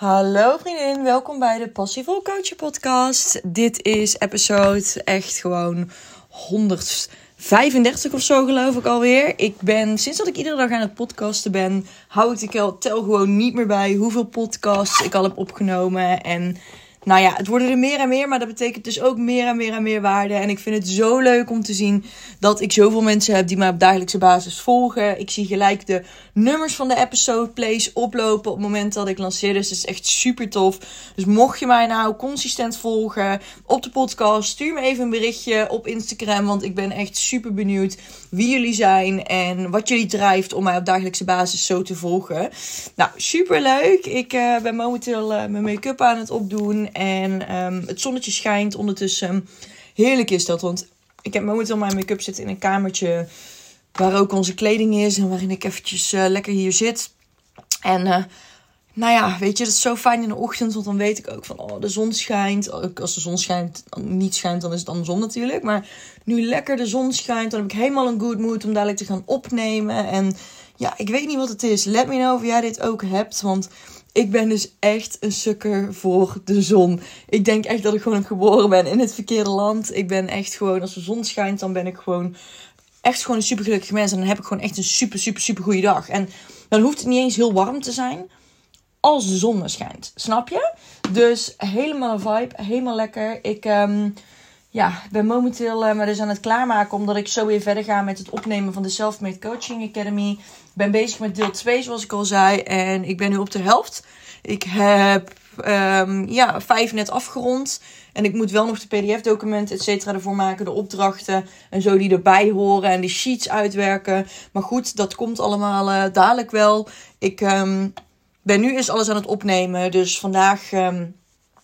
Hallo vriendin, welkom bij de Passievol Coach podcast. Dit is episode echt gewoon 135 of zo geloof ik alweer. Ik ben, sinds dat ik iedere dag aan het podcasten ben, hou ik de tel gewoon niet meer bij hoeveel podcasts ik al heb opgenomen. En nou ja, het worden er meer en meer, maar dat betekent dus ook meer en meer en meer waarde. En ik vind het zo leuk om te zien dat ik zoveel mensen heb die mij op dagelijkse basis volgen. Ik zie gelijk de nummers van de episode plays oplopen op het moment dat ik lanceer. Dus dat is echt super tof. Dus mocht je mij nou consistent volgen op de podcast, stuur me even een berichtje op Instagram. Want ik ben echt super benieuwd wie jullie zijn en wat jullie drijft om mij op dagelijkse basis zo te volgen. Nou, super leuk. Ik uh, ben momenteel uh, mijn make-up aan het opdoen. En um, het zonnetje schijnt ondertussen. Heerlijk is dat, want ik heb momenteel mijn make-up zitten in een kamertje waar ook onze kleding is en waarin ik eventjes uh, lekker hier zit. En uh, nou ja, weet je, dat is zo fijn in de ochtend, want dan weet ik ook van, oh, de zon schijnt. Als de zon schijnt, niet schijnt, dan is het andersom natuurlijk. Maar nu lekker de zon schijnt, dan heb ik helemaal een good mood om dadelijk te gaan opnemen. En ja, ik weet niet wat het is. Let me know of jij dit ook hebt, want ik ben dus echt een sukker voor de zon. Ik denk echt dat ik gewoon geboren ben in het verkeerde land. Ik ben echt gewoon, als de zon schijnt, dan ben ik gewoon echt gewoon een super gelukkig mens. En dan heb ik gewoon echt een super, super, super goede dag. En dan hoeft het niet eens heel warm te zijn als de zon schijnt. Snap je? Dus helemaal een vibe, helemaal lekker. Ik um, ja, ben momenteel uh, me dus aan het klaarmaken omdat ik zo weer verder ga met het opnemen van de Self-Made Coaching Academy. Ik ben bezig met deel 2 zoals ik al zei en ik ben nu op de helft. Ik heb um, ja, vijf net afgerond. En ik moet wel nog de pdf-documenten, et cetera, ervoor maken. De opdrachten en zo die erbij horen. En de sheets uitwerken. Maar goed, dat komt allemaal uh, dadelijk wel. Ik um, ben nu eens alles aan het opnemen. Dus vandaag um,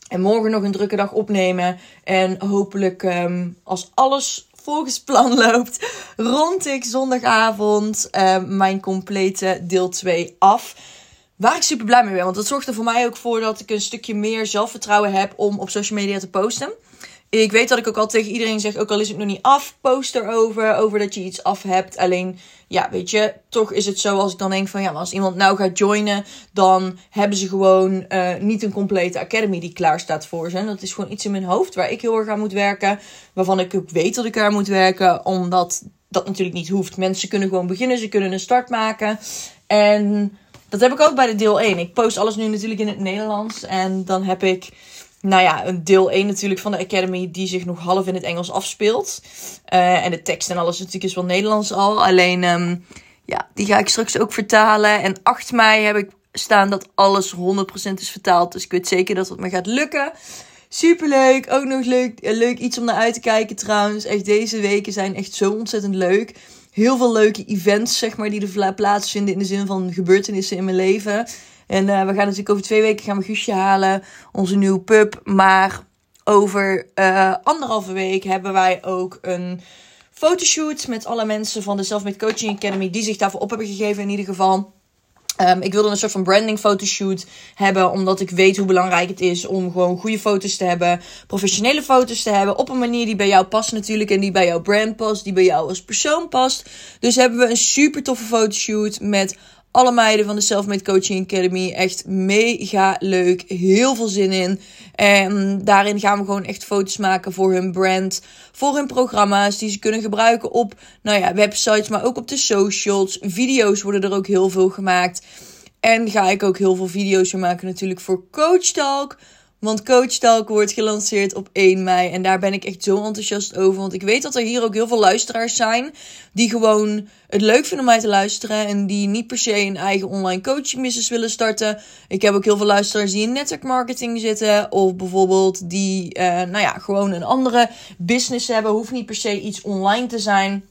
en morgen nog een drukke dag opnemen. En hopelijk, um, als alles volgens plan loopt, rond ik zondagavond uh, mijn complete deel 2 af. Waar ik super blij mee ben. Want dat zorgt er voor mij ook voor dat ik een stukje meer zelfvertrouwen heb om op social media te posten. Ik weet dat ik ook al tegen iedereen zeg, ook al is het nog niet af, post erover, over dat je iets af hebt. Alleen, ja, weet je, toch is het zo als ik dan denk van, ja, als iemand nou gaat joinen, dan hebben ze gewoon uh, niet een complete academy die klaar staat voor ze. En dat is gewoon iets in mijn hoofd waar ik heel erg aan moet werken, waarvan ik ook weet dat ik aan moet werken, omdat dat natuurlijk niet hoeft. Mensen kunnen gewoon beginnen, ze kunnen een start maken. En dat heb ik ook bij de deel 1. Ik post alles nu natuurlijk in het Nederlands en dan heb ik nou ja, een deel 1 natuurlijk van de Academy die zich nog half in het Engels afspeelt. Uh, en de tekst en alles natuurlijk is wel Nederlands al. Alleen, um, ja, die ga ik straks ook vertalen. En 8 mei heb ik staan dat alles 100% is vertaald. Dus ik weet zeker dat het me gaat lukken. Superleuk. Ook nog leuk, eh, leuk iets om naar uit te kijken trouwens. Echt deze weken zijn echt zo ontzettend leuk. Heel veel leuke events, zeg maar, die er plaatsvinden in de zin van gebeurtenissen in mijn leven. En uh, we gaan natuurlijk over twee weken gaan we Guusje halen, onze nieuwe pup. Maar over uh, anderhalve week hebben wij ook een fotoshoot met alle mensen van de Selfmade Coaching Academy die zich daarvoor op hebben gegeven in ieder geval. Um, ik wilde een soort van branding fotoshoot hebben, omdat ik weet hoe belangrijk het is om gewoon goede foto's te hebben, professionele foto's te hebben, op een manier die bij jou past natuurlijk en die bij jouw brand past, die bij jou als persoon past. Dus hebben we een super toffe fotoshoot met alle meiden van de Selfmade Coaching Academy. Echt mega leuk. Heel veel zin in. En daarin gaan we gewoon echt foto's maken voor hun brand. Voor hun programma's die ze kunnen gebruiken op nou ja, websites, maar ook op de socials. Video's worden er ook heel veel gemaakt. En ga ik ook heel veel video's maken natuurlijk voor Coach Talk. Want Coach Talk wordt gelanceerd op 1 mei. En daar ben ik echt zo enthousiast over. Want ik weet dat er hier ook heel veel luisteraars zijn. Die gewoon het leuk vinden om mij te luisteren. En die niet per se een eigen online coaching business willen starten. Ik heb ook heel veel luisteraars die in network marketing zitten. Of bijvoorbeeld die, uh, nou ja, gewoon een andere business hebben. Hoeft niet per se iets online te zijn.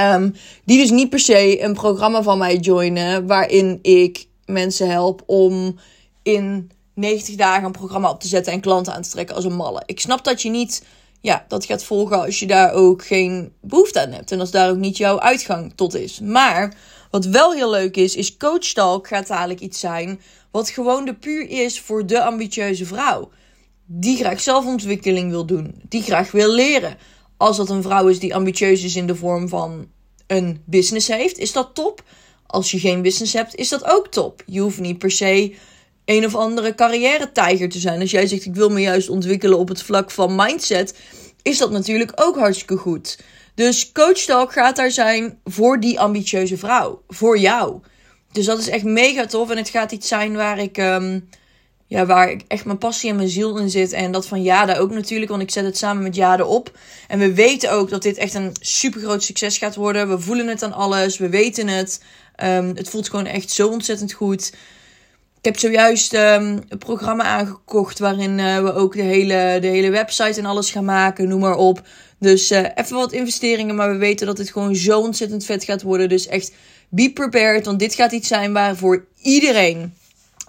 Um, die dus niet per se een programma van mij joinen. Waarin ik mensen help om in 90 dagen een programma op te zetten en klanten aan te trekken als een malle. Ik snap dat je niet ja, dat gaat volgen als je daar ook geen behoefte aan hebt. En als daar ook niet jouw uitgang tot is. Maar wat wel heel leuk is, is Coach Talk gaat dadelijk iets zijn. Wat gewoon de puur is voor de ambitieuze vrouw. Die graag zelfontwikkeling wil doen. Die graag wil leren. Als dat een vrouw is die ambitieus is in de vorm van een business heeft, is dat top. Als je geen business hebt, is dat ook top. Je hoeft niet per se een of andere carrière-tijger te zijn. Als jij zegt, ik wil me juist ontwikkelen op het vlak van mindset, is dat natuurlijk ook hartstikke goed. Dus Coach Talk gaat daar zijn voor die ambitieuze vrouw. Voor jou. Dus dat is echt mega tof. En het gaat iets zijn waar ik, ehm, ja, waar ik echt mijn passie en mijn ziel in zit. En dat van Jade ook natuurlijk, want ik zet het samen met Jade op. En we weten ook dat dit echt een super groot succes gaat worden. We voelen het aan alles, we weten het. Ehm, het voelt gewoon echt zo ontzettend goed. Ik heb zojuist um, een programma aangekocht waarin uh, we ook de hele, de hele website en alles gaan maken, noem maar op. Dus uh, even wat investeringen, maar we weten dat het gewoon zo ontzettend vet gaat worden. Dus echt be prepared, want dit gaat iets zijn waar voor iedereen,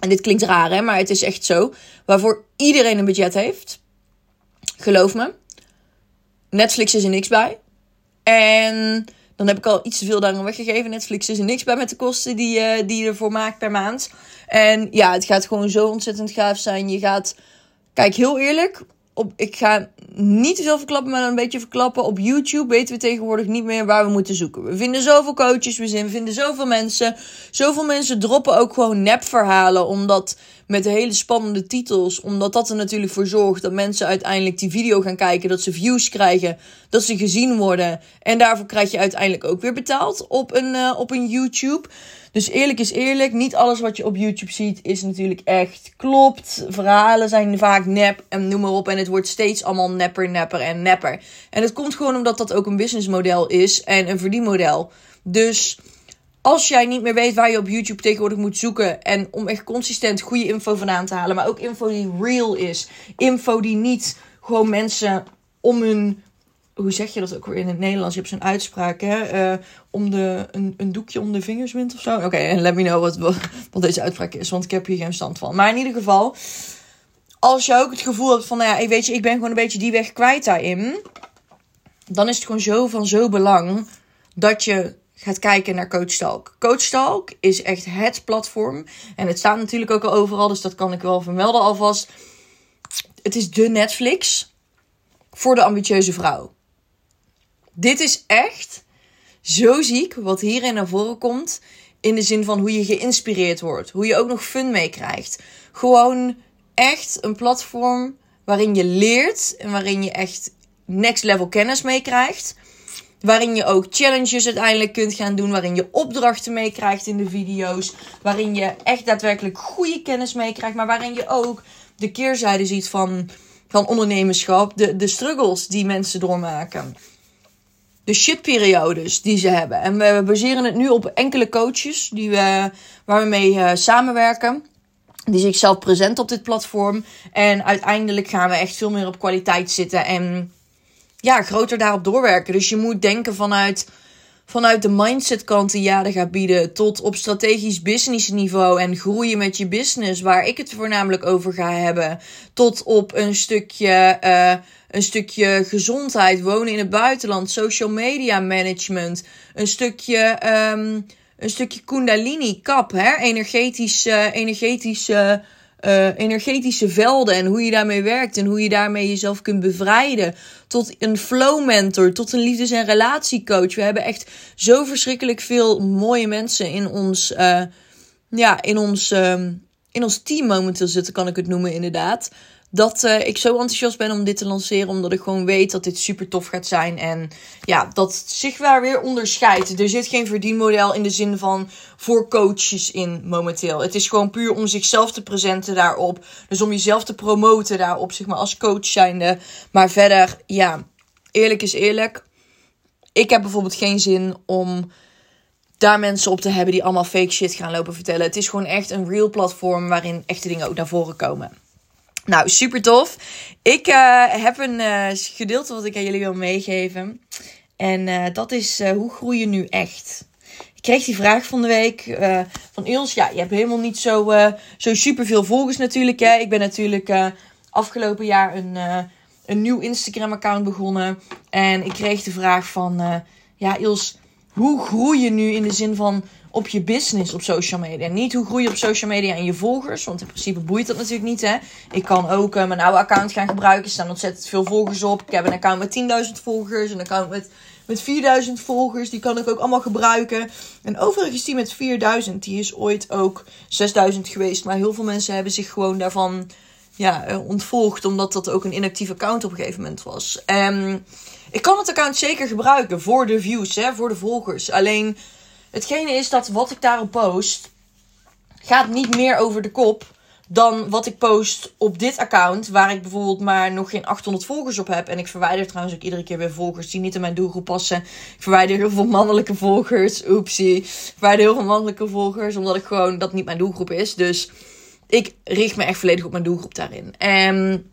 en dit klinkt raar hè, maar het is echt zo, waarvoor iedereen een budget heeft. Geloof me. Netflix is er niks bij. En dan heb ik al iets te veel daarom weggegeven. Netflix is er niks bij met de kosten die, uh, die je ervoor maakt per maand. En ja, het gaat gewoon zo ontzettend gaaf zijn. Je gaat, kijk heel eerlijk, op, ik ga niet te veel verklappen, maar een beetje verklappen. Op YouTube weten we tegenwoordig niet meer waar we moeten zoeken. We vinden zoveel coaches, we vinden zoveel mensen. Zoveel mensen droppen ook gewoon nepverhalen, omdat met hele spannende titels. Omdat dat er natuurlijk voor zorgt dat mensen uiteindelijk die video gaan kijken, dat ze views krijgen, dat ze gezien worden. En daarvoor krijg je uiteindelijk ook weer betaald op een, uh, op een YouTube. Dus eerlijk is eerlijk, niet alles wat je op YouTube ziet is natuurlijk echt klopt. Verhalen zijn vaak nep en noem maar op. En het wordt steeds allemaal nepper, nepper en nepper. En het komt gewoon omdat dat ook een businessmodel is en een verdienmodel. Dus als jij niet meer weet waar je op YouTube tegenwoordig moet zoeken. En om echt consistent goede info vandaan te halen. Maar ook info die real is. Info die niet gewoon mensen om hun hoe zeg je dat ook weer in het Nederlands? Je hebt zo'n uitspraak, hè? Uh, om de, een, een doekje om de vingers wint of zo. Oké, en let me know wat, wat deze uitspraak is, want ik heb hier geen stand van. Maar in ieder geval, als je ook het gevoel hebt van, nou ja, weet je, ik ben gewoon een beetje die weg kwijt daarin. Dan is het gewoon zo van zo belang dat je gaat kijken naar Coach Talk. Coach Talk is echt het platform. En het staat natuurlijk ook al overal, dus dat kan ik wel vermelden alvast. Het is de Netflix voor de ambitieuze vrouw. Dit is echt zo ziek wat hierin naar voren komt. In de zin van hoe je geïnspireerd wordt. Hoe je ook nog fun mee krijgt. Gewoon echt een platform waarin je leert. En waarin je echt next level kennis mee krijgt. Waarin je ook challenges uiteindelijk kunt gaan doen. Waarin je opdrachten meekrijgt in de video's. Waarin je echt daadwerkelijk goede kennis meekrijgt. Maar waarin je ook de keerzijde ziet van, van ondernemerschap. De, de struggles die mensen doormaken de shitperiodes die ze hebben. En we baseren het nu op enkele coaches die we, waar we mee uh, samenwerken. Die zichzelf present op dit platform. En uiteindelijk gaan we echt veel meer op kwaliteit zitten. En ja, groter daarop doorwerken. Dus je moet denken vanuit, vanuit de mindset kant die Jade gaat bieden. Tot op strategisch business niveau en groeien met je business. Waar ik het voornamelijk over ga hebben. Tot op een stukje... Uh, een stukje gezondheid, wonen in het buitenland, social media management, een stukje, um, een stukje kundalini, kap, hè? energetische, energetische, uh, energetische velden en hoe je daarmee werkt en hoe je daarmee jezelf kunt bevrijden. Tot een flow mentor, tot een liefdes- en relatiecoach. We hebben echt zo verschrikkelijk veel mooie mensen in ons, uh, ja, in ons, um, in ons team momenteel zitten, kan ik het noemen inderdaad dat uh, ik zo enthousiast ben om dit te lanceren. Omdat ik gewoon weet dat dit super tof gaat zijn. En ja, dat zich waar weer onderscheidt. Er zit geen verdienmodel in de zin van voor coaches in momenteel. Het is gewoon puur om zichzelf te presenten daarop. Dus om jezelf te promoten daarop, zeg maar, als coach zijnde. Maar verder, ja, eerlijk is eerlijk. Ik heb bijvoorbeeld geen zin om daar mensen op te hebben die allemaal fake shit gaan lopen vertellen. Het is gewoon echt een real platform waarin echte dingen ook naar voren komen. Nou, super tof. Ik uh, heb een uh, gedeelte wat ik aan jullie wil meegeven. En uh, dat is hoe groei je nu echt? Ik kreeg die vraag van de week van Ils. Ja, je hebt helemaal niet zo, zo super veel volgers natuurlijk. Hè? Ik ben natuurlijk afgelopen jaar een, een nieuw Instagram-account begonnen. En ik kreeg de vraag van... ja, Ils, hoe groei je nu in de zin van op je business op social media. Niet hoe groei je op social media en je volgers. Want in principe boeit dat natuurlijk niet, hè. Ik kan ook uh, mijn oude account gaan gebruiken. Er staan ontzettend veel volgers op. Ik heb een account met 10.000 volgers. Een account met, met 4000 volgers. Die kan ik ook allemaal gebruiken. En overigens die met 4000, die is ooit ook 6000 geweest. Maar heel veel mensen hebben zich gewoon daarvan ja, uh, ontvolgd. Omdat dat ook een inactief account op een gegeven moment was. Um, ik kan het account zeker gebruiken voor de views, hè, voor de volgers. Alleen hetgene is dat wat ik daarop post gaat niet meer over de kop dan wat ik post op dit account, waar ik bijvoorbeeld maar nog geen 800 volgers op heb. En ik verwijder trouwens ook iedere keer weer volgers die niet in mijn doelgroep passen. Ik verwijder heel veel mannelijke volgers. Oepsie. Ik verwijder heel veel mannelijke volgers, omdat ik gewoon dat niet mijn doelgroep is. Dus ik richt me echt volledig op mijn doelgroep daarin. En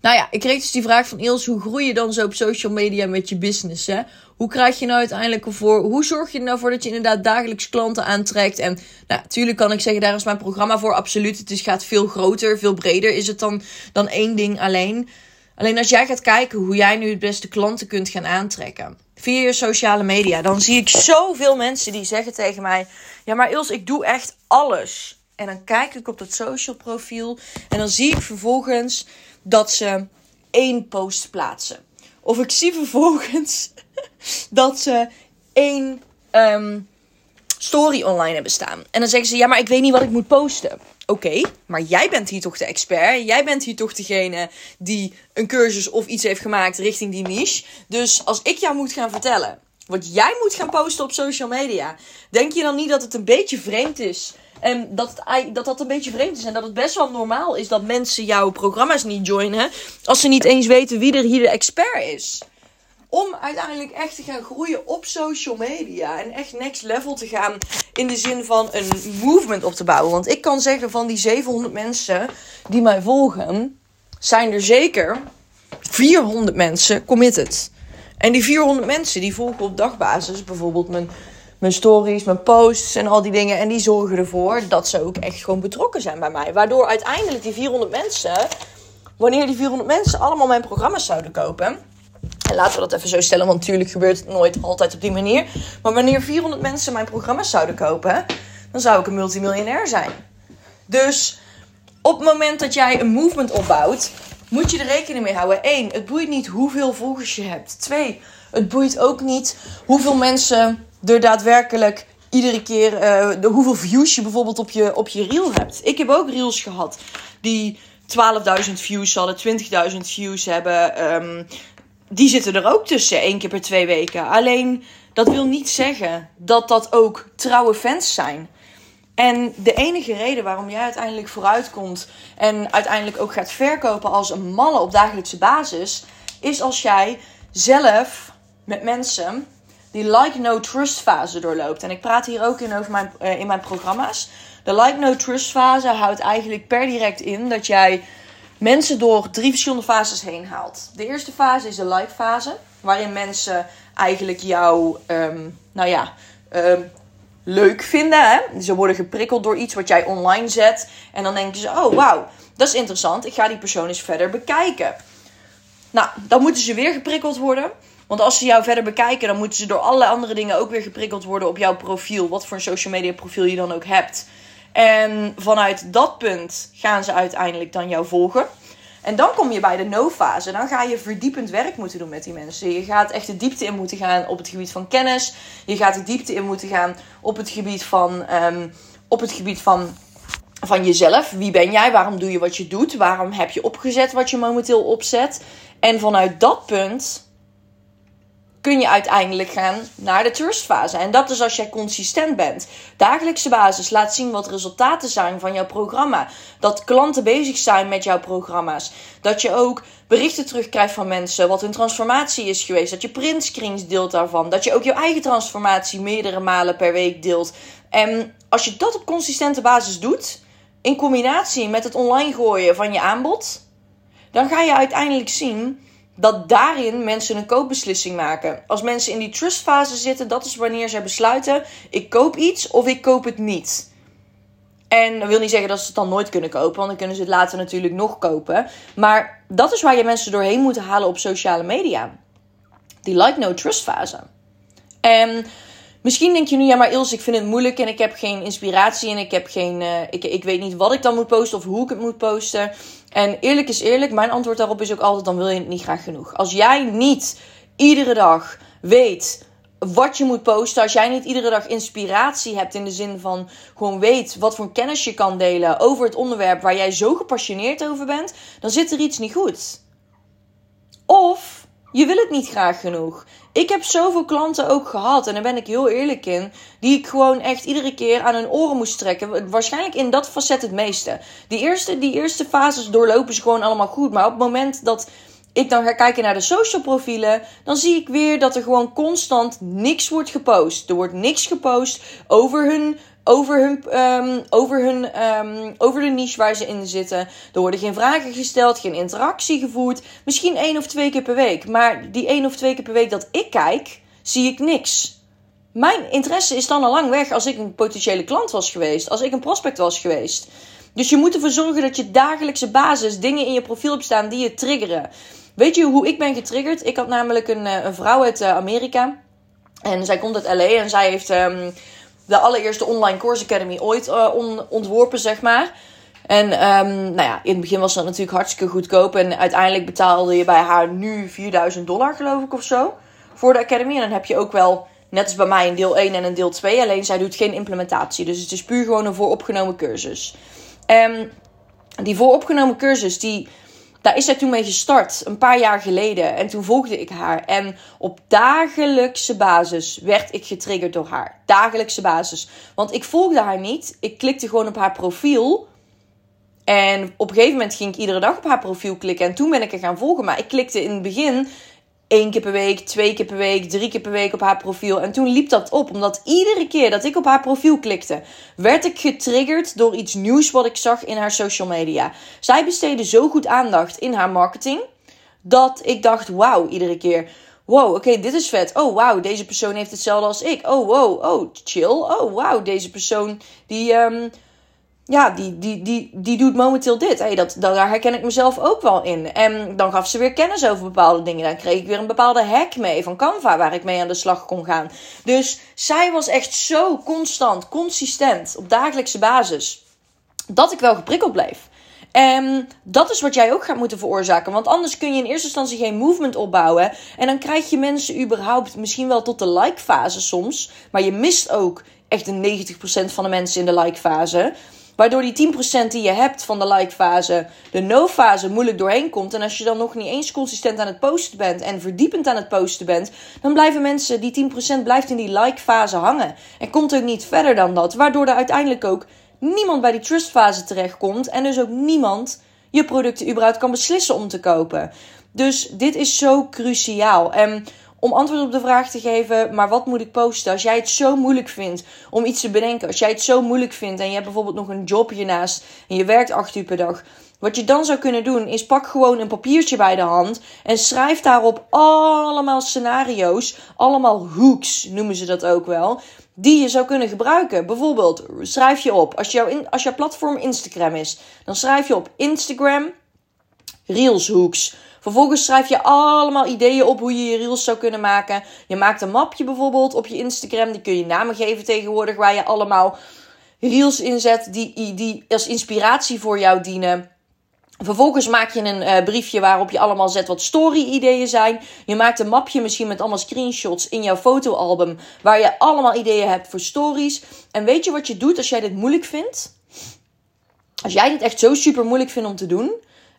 nou ja, ik kreeg dus die vraag van Iels, hoe groei je dan zo op social media met je business? Hè? Hoe krijg je nou uiteindelijk ervoor, hoe zorg je er nou voor dat je inderdaad dagelijks klanten aantrekt? En nou, natuurlijk kan ik zeggen, daar is mijn programma voor, absoluut. Het is, gaat veel groter, veel breder is het dan, dan één ding alleen. Alleen als jij gaat kijken hoe jij nu het beste klanten kunt gaan aantrekken via je sociale media, dan zie ik zoveel mensen die zeggen tegen mij: Ja, maar Ils, ik doe echt alles. En dan kijk ik op dat social profiel en dan zie ik vervolgens dat ze één post plaatsen. Of ik zie vervolgens dat ze één um, story online hebben staan. En dan zeggen ze: Ja, maar ik weet niet wat ik moet posten. Oké, maar jij bent hier toch de expert? Jij bent hier toch degene die een cursus of iets heeft gemaakt richting die niche? Dus als ik jou moet gaan vertellen wat jij moet gaan posten op social media, denk je dan niet dat het een beetje vreemd is en dat, het, dat dat een beetje vreemd is. En dat het best wel normaal is dat mensen jouw programma's niet joinen. Als ze niet eens weten wie er hier de expert is. Om uiteindelijk echt te gaan groeien op social media. En echt next level te gaan. In de zin van een movement op te bouwen. Want ik kan zeggen van die 700 mensen die mij volgen. Zijn er zeker 400 mensen committed. En die 400 mensen die volgen op dagbasis bijvoorbeeld mijn mijn stories, mijn posts en al die dingen. En die zorgen ervoor dat ze ook echt gewoon betrokken zijn bij mij. Waardoor uiteindelijk die 400 mensen, wanneer die 400 mensen allemaal mijn programma's zouden kopen. En laten we dat even zo stellen, want natuurlijk gebeurt het nooit altijd op die manier. Maar wanneer 400 mensen mijn programma's zouden kopen, dan zou ik een multimiljonair zijn. Dus op het moment dat jij een movement opbouwt, moet je er rekening mee houden. Eén, het boeit niet hoeveel volgers je hebt. Twee, het boeit ook niet hoeveel mensen er daadwerkelijk iedere keer uh, de, hoeveel views je bijvoorbeeld op je, op je reel hebt. Ik heb ook reels gehad die 12.000 views hadden, 20.000 views hebben. Um, die zitten er ook tussen, één keer per twee weken. Alleen dat wil niet zeggen dat dat ook trouwe fans zijn. En de enige reden waarom jij uiteindelijk vooruit komt en uiteindelijk ook gaat verkopen als een malle op dagelijkse basis, is als jij zelf met mensen die like no trust fase doorloopt. En ik praat hier ook in over mijn, uh, in mijn programma's. De like no trust fase houdt eigenlijk per direct in dat jij mensen door drie verschillende fases heen haalt. De eerste fase is de like fase, waarin mensen eigenlijk jou, um, nou ja, um, leuk vinden. Hè? Ze worden geprikkeld door iets wat jij online zet. En dan denken ze, oh wauw, dat is interessant. Ik ga die persoon eens verder bekijken. Nou, dan moeten ze weer geprikkeld worden. Want als ze jou verder bekijken, dan moeten ze door allerlei andere dingen ook weer geprikkeld worden op jouw profiel. Wat voor een social media profiel je dan ook hebt. En vanuit dat punt gaan ze uiteindelijk dan jou volgen. En dan kom je bij de no-fase. Dan ga je verdiepend werk moeten doen met die mensen. Je gaat echt de diepte in moeten gaan op het gebied van kennis. Je gaat de diepte in moeten gaan op het gebied van, um, op het gebied van, van jezelf. Wie ben jij? Waarom doe je wat je doet? Waarom heb je opgezet wat je momenteel opzet? En vanuit dat punt kun je uiteindelijk gaan naar de trustfase. En dat is als jij consistent bent. Dagelijkse basis laat zien wat resultaten zijn van jouw programma. Dat klanten bezig zijn met jouw programma's. Dat je ook berichten terugkrijgt van mensen wat hun transformatie is geweest. Dat je printscreens deelt daarvan. Dat je ook jouw eigen transformatie meerdere malen per week deelt. En als je dat op consistente basis doet, in combinatie met het online gooien van je aanbod, dan ga je uiteindelijk zien dat daarin mensen een koopbeslissing maken. Als mensen in die trustfase zitten, dat is wanneer zij besluiten: ik koop iets of ik koop het niet. En dat wil niet zeggen dat ze het dan nooit kunnen kopen, want dan kunnen ze het later natuurlijk nog kopen. Maar dat is waar je mensen doorheen moet halen op sociale media. Die like no trust fase. En Misschien denk je nu, ja, maar Ilse, ik vind het moeilijk en ik heb geen inspiratie en ik heb geen. Uh, ik, ik weet niet wat ik dan moet posten of hoe ik het moet posten. En eerlijk is eerlijk, mijn antwoord daarop is ook altijd: dan wil je het niet graag genoeg. Als jij niet iedere dag weet wat je moet posten. Als jij niet iedere dag inspiratie hebt in de zin van gewoon weet wat voor kennis je kan delen over het onderwerp waar jij zo gepassioneerd over bent, dan zit er iets niet goed. Of je wil het niet graag genoeg. Ik heb zoveel klanten ook gehad, en daar ben ik heel eerlijk in, die ik gewoon echt iedere keer aan hun oren moest trekken. Waarschijnlijk in dat facet het meeste. Die eerste, die eerste fases doorlopen ze gewoon allemaal goed. Maar op het moment dat ik dan ga kijken naar de social profielen, dan zie ik weer dat er gewoon constant niks wordt gepost. Er wordt niks gepost over hun, over hun, um, over hun, um, over de niche waar ze in zitten. Er worden geen vragen gesteld, geen interactie gevoerd. Misschien één of twee keer per week. Maar die één of twee keer per week dat ik kijk, zie ik niks. Mijn interesse is dan al lang weg als ik een potentiële klant was geweest, als ik een prospect was geweest. Dus je moet ervoor zorgen dat je dagelijkse basis dingen in je profiel hebt staan die je triggeren. Weet je hoe ik ben getriggerd? Ik had namelijk een, eh, een vrouw uit eh, Amerika. En zij komt uit LA en zij heeft um, de allereerste online course academy ooit uh, ontworpen, zeg maar. En um, nou ja, in het begin was dat natuurlijk hartstikke goedkoop. En uiteindelijk betaalde je bij haar nu 4000 dollar, geloof ik, of zo. Voor de academy. En dan heb je ook wel, net als bij mij, een deel 1 en een deel 2. Alleen zij doet geen implementatie. Dus het is puur gewoon een vooropgenomen cursus. En die vooropgenomen cursus, die daar is zij toen mee gestart, een paar jaar geleden. En toen volgde ik haar. En op dagelijkse basis werd ik getriggerd door haar. Dagelijkse basis. Want ik volgde haar niet. Ik klikte gewoon op haar profiel. En op een gegeven moment ging ik iedere dag op haar profiel klikken. En toen ben ik er gaan volgen. Maar ik klikte in het begin één keer per week, twee keer per week, drie keer per week op haar profiel. En toen liep dat op, omdat iedere keer dat ik op haar profiel klikte, werd ik getriggerd door iets nieuws wat ik zag in haar social media. Zij besteedde zo goed aandacht in haar marketing, dat ik dacht, wauw, iedere keer. Wow, oké, dit is vet. Oh, wauw, deze persoon heeft hetzelfde als ik. Oh, wow, oh, chill. Oh, wauw, deze persoon die... Um, ja, die, die, die, die doet momenteel dit. Hey, dat, daar herken ik mezelf ook wel in. En dan gaf ze weer kennis over bepaalde dingen. Dan kreeg ik weer een bepaalde hack mee van Canva waar ik mee aan de slag kon gaan. Dus zij was echt zo constant, consistent, op dagelijkse basis. Dat ik wel geprikkeld bleef. En dat is wat jij ook gaat moeten veroorzaken. Want anders kun je in eerste instantie geen movement opbouwen. En dan krijg je mensen überhaupt misschien wel tot de like-fase soms. Maar je mist ook echt een 90% van de mensen in de like-fase. Waardoor die 10% die je hebt van de like-fase, de no-fase, moeilijk doorheen komt. En als je dan nog niet eens consistent aan het posten bent en verdiepend aan het posten bent, dan blijven mensen, die 10% blijft in die like-fase hangen. En komt ook niet verder dan dat. Waardoor er uiteindelijk ook niemand bij die trust-fase terechtkomt. En dus ook niemand je producten überhaupt kan beslissen om te kopen. Dus dit is zo cruciaal. Om antwoord op de vraag te geven, maar wat moet ik posten? Als jij het zo moeilijk vindt om iets te bedenken, als jij het zo moeilijk vindt en je hebt bijvoorbeeld nog een job hiernaast en je werkt acht uur per dag, wat je dan zou kunnen doen is pak gewoon een papiertje bij de hand en schrijf daarop allemaal scenario's, allemaal hooks noemen ze dat ook wel, die je zou kunnen gebruiken. Bijvoorbeeld schrijf je op, als, jouw in, als jouw platform Instagram is, dan schrijf je op Instagram Reels hooks. Vervolgens schrijf je allemaal ideeën op hoe je je reels zou kunnen maken. Je maakt een mapje bijvoorbeeld op je Instagram. Die kun je namen geven tegenwoordig. Waar je allemaal reels inzet die, die als inspiratie voor jou dienen. Vervolgens maak je een uh, briefje waarop je allemaal zet wat story-ideeën zijn. Je maakt een mapje misschien met allemaal screenshots in jouw fotoalbum. Waar je allemaal ideeën hebt voor stories. En weet je wat je doet als jij dit moeilijk vindt? Als jij dit echt zo super moeilijk vindt om te doen,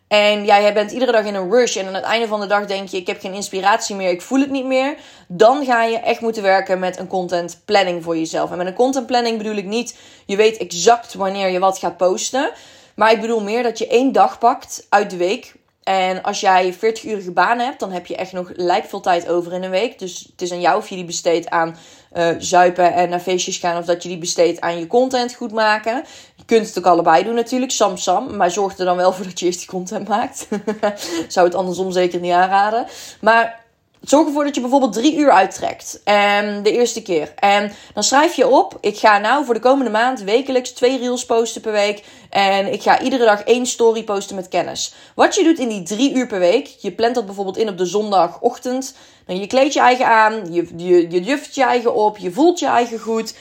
en jij bent iedere dag in een rush. En aan het einde van de dag denk je: ik heb geen inspiratie meer, ik voel het niet meer. Dan ga je echt moeten werken met een content planning voor jezelf. En met een content planning bedoel ik niet: je weet exact wanneer je wat gaat posten. Maar ik bedoel meer dat je één dag pakt uit de week. En als jij 40-urige banen hebt, dan heb je echt nog lijp veel tijd over in een week. Dus het is aan jou of je die besteedt aan uh, zuipen en naar feestjes gaan. Of dat je die besteedt aan je content goed maken. Kunt het ook allebei doen natuurlijk, sam sam. Maar zorg er dan wel voor dat je eerst die content maakt. Zou het andersom zeker niet aanraden. Maar Zorg ervoor dat je bijvoorbeeld drie uur uittrekt. Um, de eerste keer. En dan schrijf je op. Ik ga nou voor de komende maand wekelijks twee reels posten per week. En ik ga iedere dag één story posten met kennis. Wat je doet in die drie uur per week. Je plant dat bijvoorbeeld in op de zondagochtend. Dan je kleed je eigen aan. Je, je, je juft je eigen op. Je voelt je eigen goed.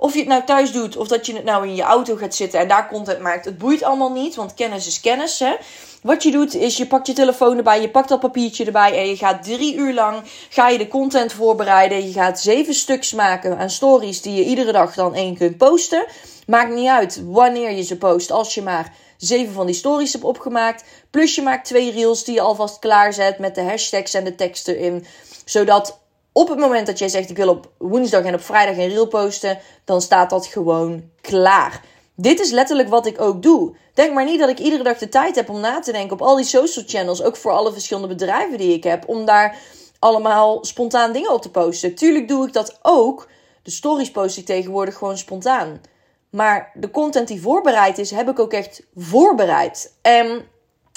Of je het nou thuis doet of dat je het nou in je auto gaat zitten en daar content maakt. Het boeit allemaal niet, want kennis is kennis. Hè? Wat je doet is je pakt je telefoon erbij, je pakt dat papiertje erbij en je gaat drie uur lang ga je de content voorbereiden. Je gaat zeven stuks maken aan stories die je iedere dag dan één kunt posten. Maakt niet uit wanneer je ze post, als je maar zeven van die stories hebt opgemaakt. Plus je maakt twee reels die je alvast klaarzet met de hashtags en de teksten erin. Zodat op het moment dat jij zegt ik wil op woensdag en op vrijdag een reel posten, dan staat dat gewoon klaar. Dit is letterlijk wat ik ook doe. Denk maar niet dat ik iedere dag de tijd heb om na te denken op al die social channels, ook voor alle verschillende bedrijven die ik heb, om daar allemaal spontaan dingen op te posten. Tuurlijk doe ik dat ook. De stories post ik tegenwoordig gewoon spontaan. Maar de content die voorbereid is, heb ik ook echt voorbereid. En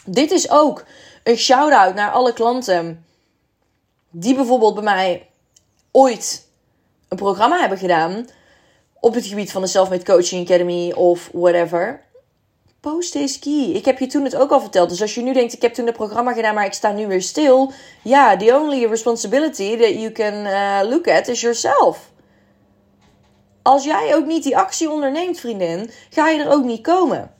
dit is ook een shout-out naar alle klanten die bijvoorbeeld bij mij ooit een programma hebben gedaan op het gebied van de Selfmade Coaching Academy of whatever. Post is key. Ik heb je toen het ook al verteld. Dus als je nu denkt, ik heb toen het programma gedaan, maar ik sta nu weer stil. Ja, the only responsibility that you can uh, look at is yourself. Als jij ook niet die actie onderneemt, vriendin, ga je er ook niet komen.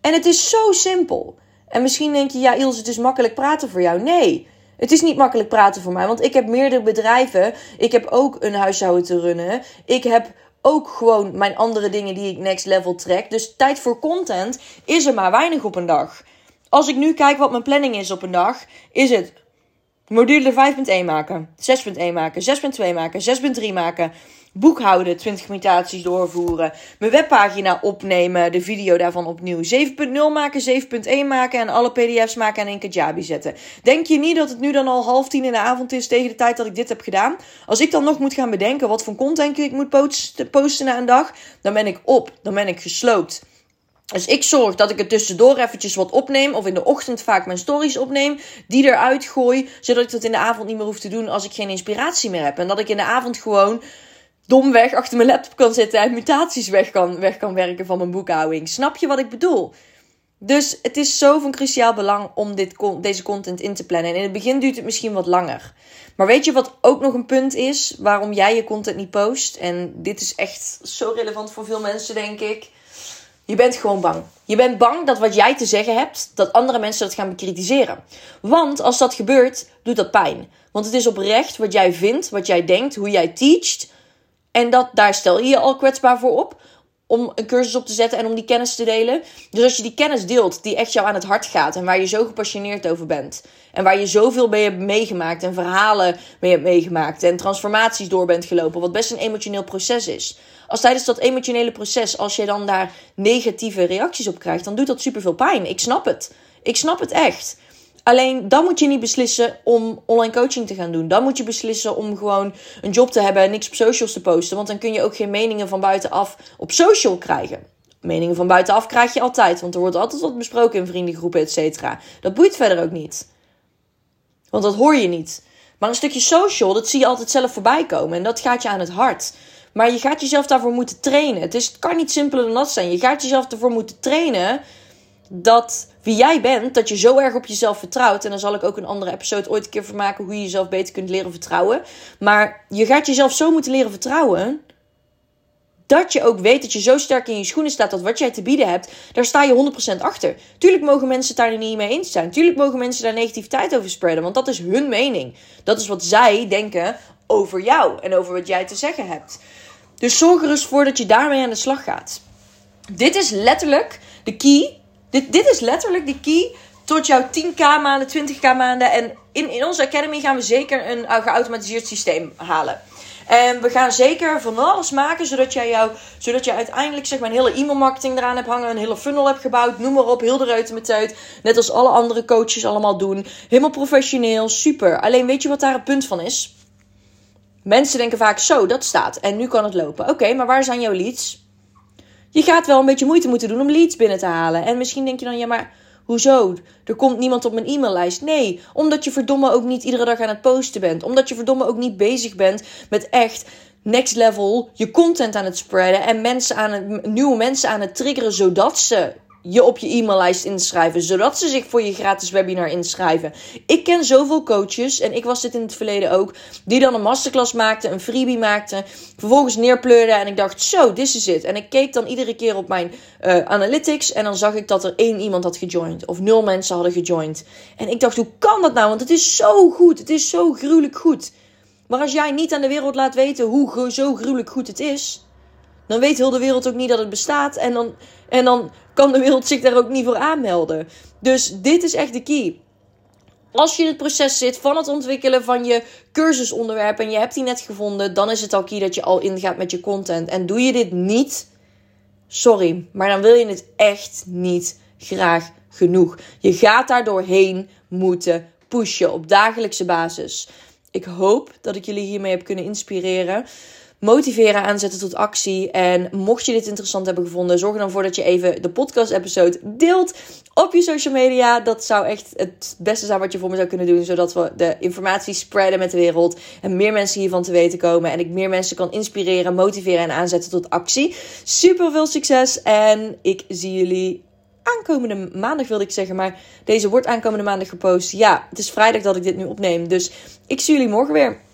En het is zo simpel. En misschien denk je, ja, Ilse, het is makkelijk praten voor jou. Nee, het is niet makkelijk praten voor mij, want ik heb meerdere bedrijven. Ik heb ook een huishouden te runnen. Ik heb ook gewoon mijn andere dingen die ik next level trek. Dus tijd voor content is er maar weinig op een dag. Als ik nu kijk wat mijn planning is op een dag, is het module 5.1 maken, 6.1 maken, 6.2 maken, 6.3 maken, boekhouden, 20 meditaties doorvoeren, mijn webpagina opnemen, de video daarvan opnieuw, 7.0 maken, 7.1 maken en alle pdf's maken en in Kajabi zetten. Denk je niet dat het nu dan al half tien in de avond is tegen de tijd dat ik dit heb gedaan? Als ik dan nog moet gaan bedenken wat voor content ik moet posten, na een dag, dan ben ik op, dan ben ik gesloopt. Dus ik zorg dat ik het tussendoor eventjes wat opneem. Of in de ochtend vaak mijn stories opneem. Die eruit gooi. Zodat ik dat in de avond niet meer hoef te doen als ik geen inspiratie meer heb. En dat ik in de avond gewoon domweg achter mijn laptop kan zitten en mutaties weg kan, weg kan werken van mijn boekhouding. Snap je wat ik bedoel? Dus het is zo van cruciaal belang om dit, deze content in te plannen. En in het begin duurt het misschien wat langer. Maar weet je wat ook nog een punt is waarom jij je content niet post? En dit is echt zo relevant voor veel mensen, denk ik. Je bent gewoon bang. Je bent bang dat wat jij te zeggen hebt, dat andere mensen dat gaan bekritiseren. Want als dat gebeurt, doet dat pijn. Want het is oprecht wat jij vindt, wat jij denkt, hoe jij teacht en dat, daar stel je je al kwetsbaar voor op. Om een cursus op te zetten en om die kennis te delen. Dus als je die kennis deelt die echt jou aan het hart gaat. En waar je zo gepassioneerd over bent. En waar je zoveel mee hebt meegemaakt. En verhalen mee hebt meegemaakt. En transformaties door bent gelopen. Wat best een emotioneel proces is. Als tijdens dat emotionele proces, als je dan daar negatieve reacties op krijgt. Dan doet dat super veel pijn. Ik snap het. Ik snap het echt. Alleen dan moet je niet beslissen om online coaching te gaan doen. Dan moet je beslissen om gewoon een job te hebben en niks op socials te posten. Want dan kun je ook geen meningen van buitenaf op social krijgen. Meningen van buitenaf krijg je altijd, want er wordt altijd wat besproken in vriendengroepen, et cetera. Dat boeit verder ook niet. Want dat hoor je niet. Maar een stukje social, dat zie je altijd zelf voorbij komen. En dat gaat je aan het hart. Maar je gaat jezelf daarvoor moeten trainen. Het, is, het kan niet simpeler dan dat zijn. Je gaat jezelf ervoor moeten trainen dat wie jij bent, dat je zo erg op jezelf vertrouwt. En dan zal ik ook een andere episode ooit een keer van maken hoe je jezelf beter kunt leren vertrouwen. Maar je gaat jezelf zo moeten leren vertrouwen. Dat je ook weet dat je zo sterk in je schoenen staat dat wat jij te bieden hebt, daar sta je 100% achter. Tuurlijk mogen mensen daar niet mee eens zijn. Tuurlijk mogen mensen daar negativiteit over spreiden, want dat is hun mening. Dat is wat zij denken over jou en over wat jij te zeggen hebt. Dus zorg er eens voor dat je daarmee aan de slag gaat. Dit is letterlijk de key dit, dit is letterlijk de key tot jouw 10k maanden, 20k maanden. En in, in onze academy gaan we zeker een geautomatiseerd systeem halen. En we gaan zeker van alles maken, zodat, jij jou, zodat je uiteindelijk zeg maar, een hele e-mailmarketing eraan hebt hangen. Een hele funnel hebt gebouwd, noem maar op, heel de reutemeteut. Net als alle andere coaches allemaal doen. Helemaal professioneel, super. Alleen weet je wat daar het punt van is? Mensen denken vaak, zo, dat staat. En nu kan het lopen. Oké, maar waar zijn jouw leads? Je gaat wel een beetje moeite moeten doen om leads binnen te halen. En misschien denk je dan, ja, maar Hoezo? Er komt niemand op mijn e-maillijst. Nee, omdat je verdomme ook niet iedere dag aan het posten bent. Omdat je verdomme ook niet bezig bent met echt next level je content aan het spreiden. En mensen aan het, nieuwe mensen aan het triggeren zodat ze je op je e-maillijst inschrijven, zodat ze zich voor je gratis webinar inschrijven. Ik ken zoveel coaches, en ik was dit in het verleden ook, die dan een masterclass maakten, een freebie maakten, vervolgens neerpleurden en ik dacht, zo, this is it. En ik keek dan iedere keer op mijn uh, analytics en dan zag ik dat er één iemand had gejoind, of nul mensen hadden gejoind. En ik dacht, hoe kan dat nou? Want het is zo goed, het is zo gruwelijk goed. Maar als jij niet aan de wereld laat weten hoe zo gruwelijk goed het is, dan weet heel de wereld ook niet dat het bestaat. En dan, en dan kan de wereld zich daar ook niet voor aanmelden. Dus dit is echt de key. Als je in het proces zit van het ontwikkelen van je cursusonderwerp en je hebt die net gevonden, dan is het al key dat je al ingaat met je content. En doe je dit niet, sorry, maar dan wil je het echt niet graag genoeg. Je gaat daar doorheen moeten pushen op dagelijkse basis. Ik hoop dat ik jullie hiermee heb kunnen inspireren motiveren, aanzetten tot actie. En mocht je dit interessant hebben gevonden, zorg er dan voor dat je even de podcast-episode deelt op je social media. Dat zou echt het beste zijn wat je voor me zou kunnen doen, zodat we de informatie spreiden met de wereld en meer mensen hiervan te weten komen. En ik meer mensen kan inspireren, motiveren en aanzetten tot actie. Super veel succes en ik zie jullie aankomende maandag wilde ik zeggen, maar deze wordt aankomende maandag gepost. Ja, het is vrijdag dat ik dit nu opneem, dus ik zie jullie morgen weer.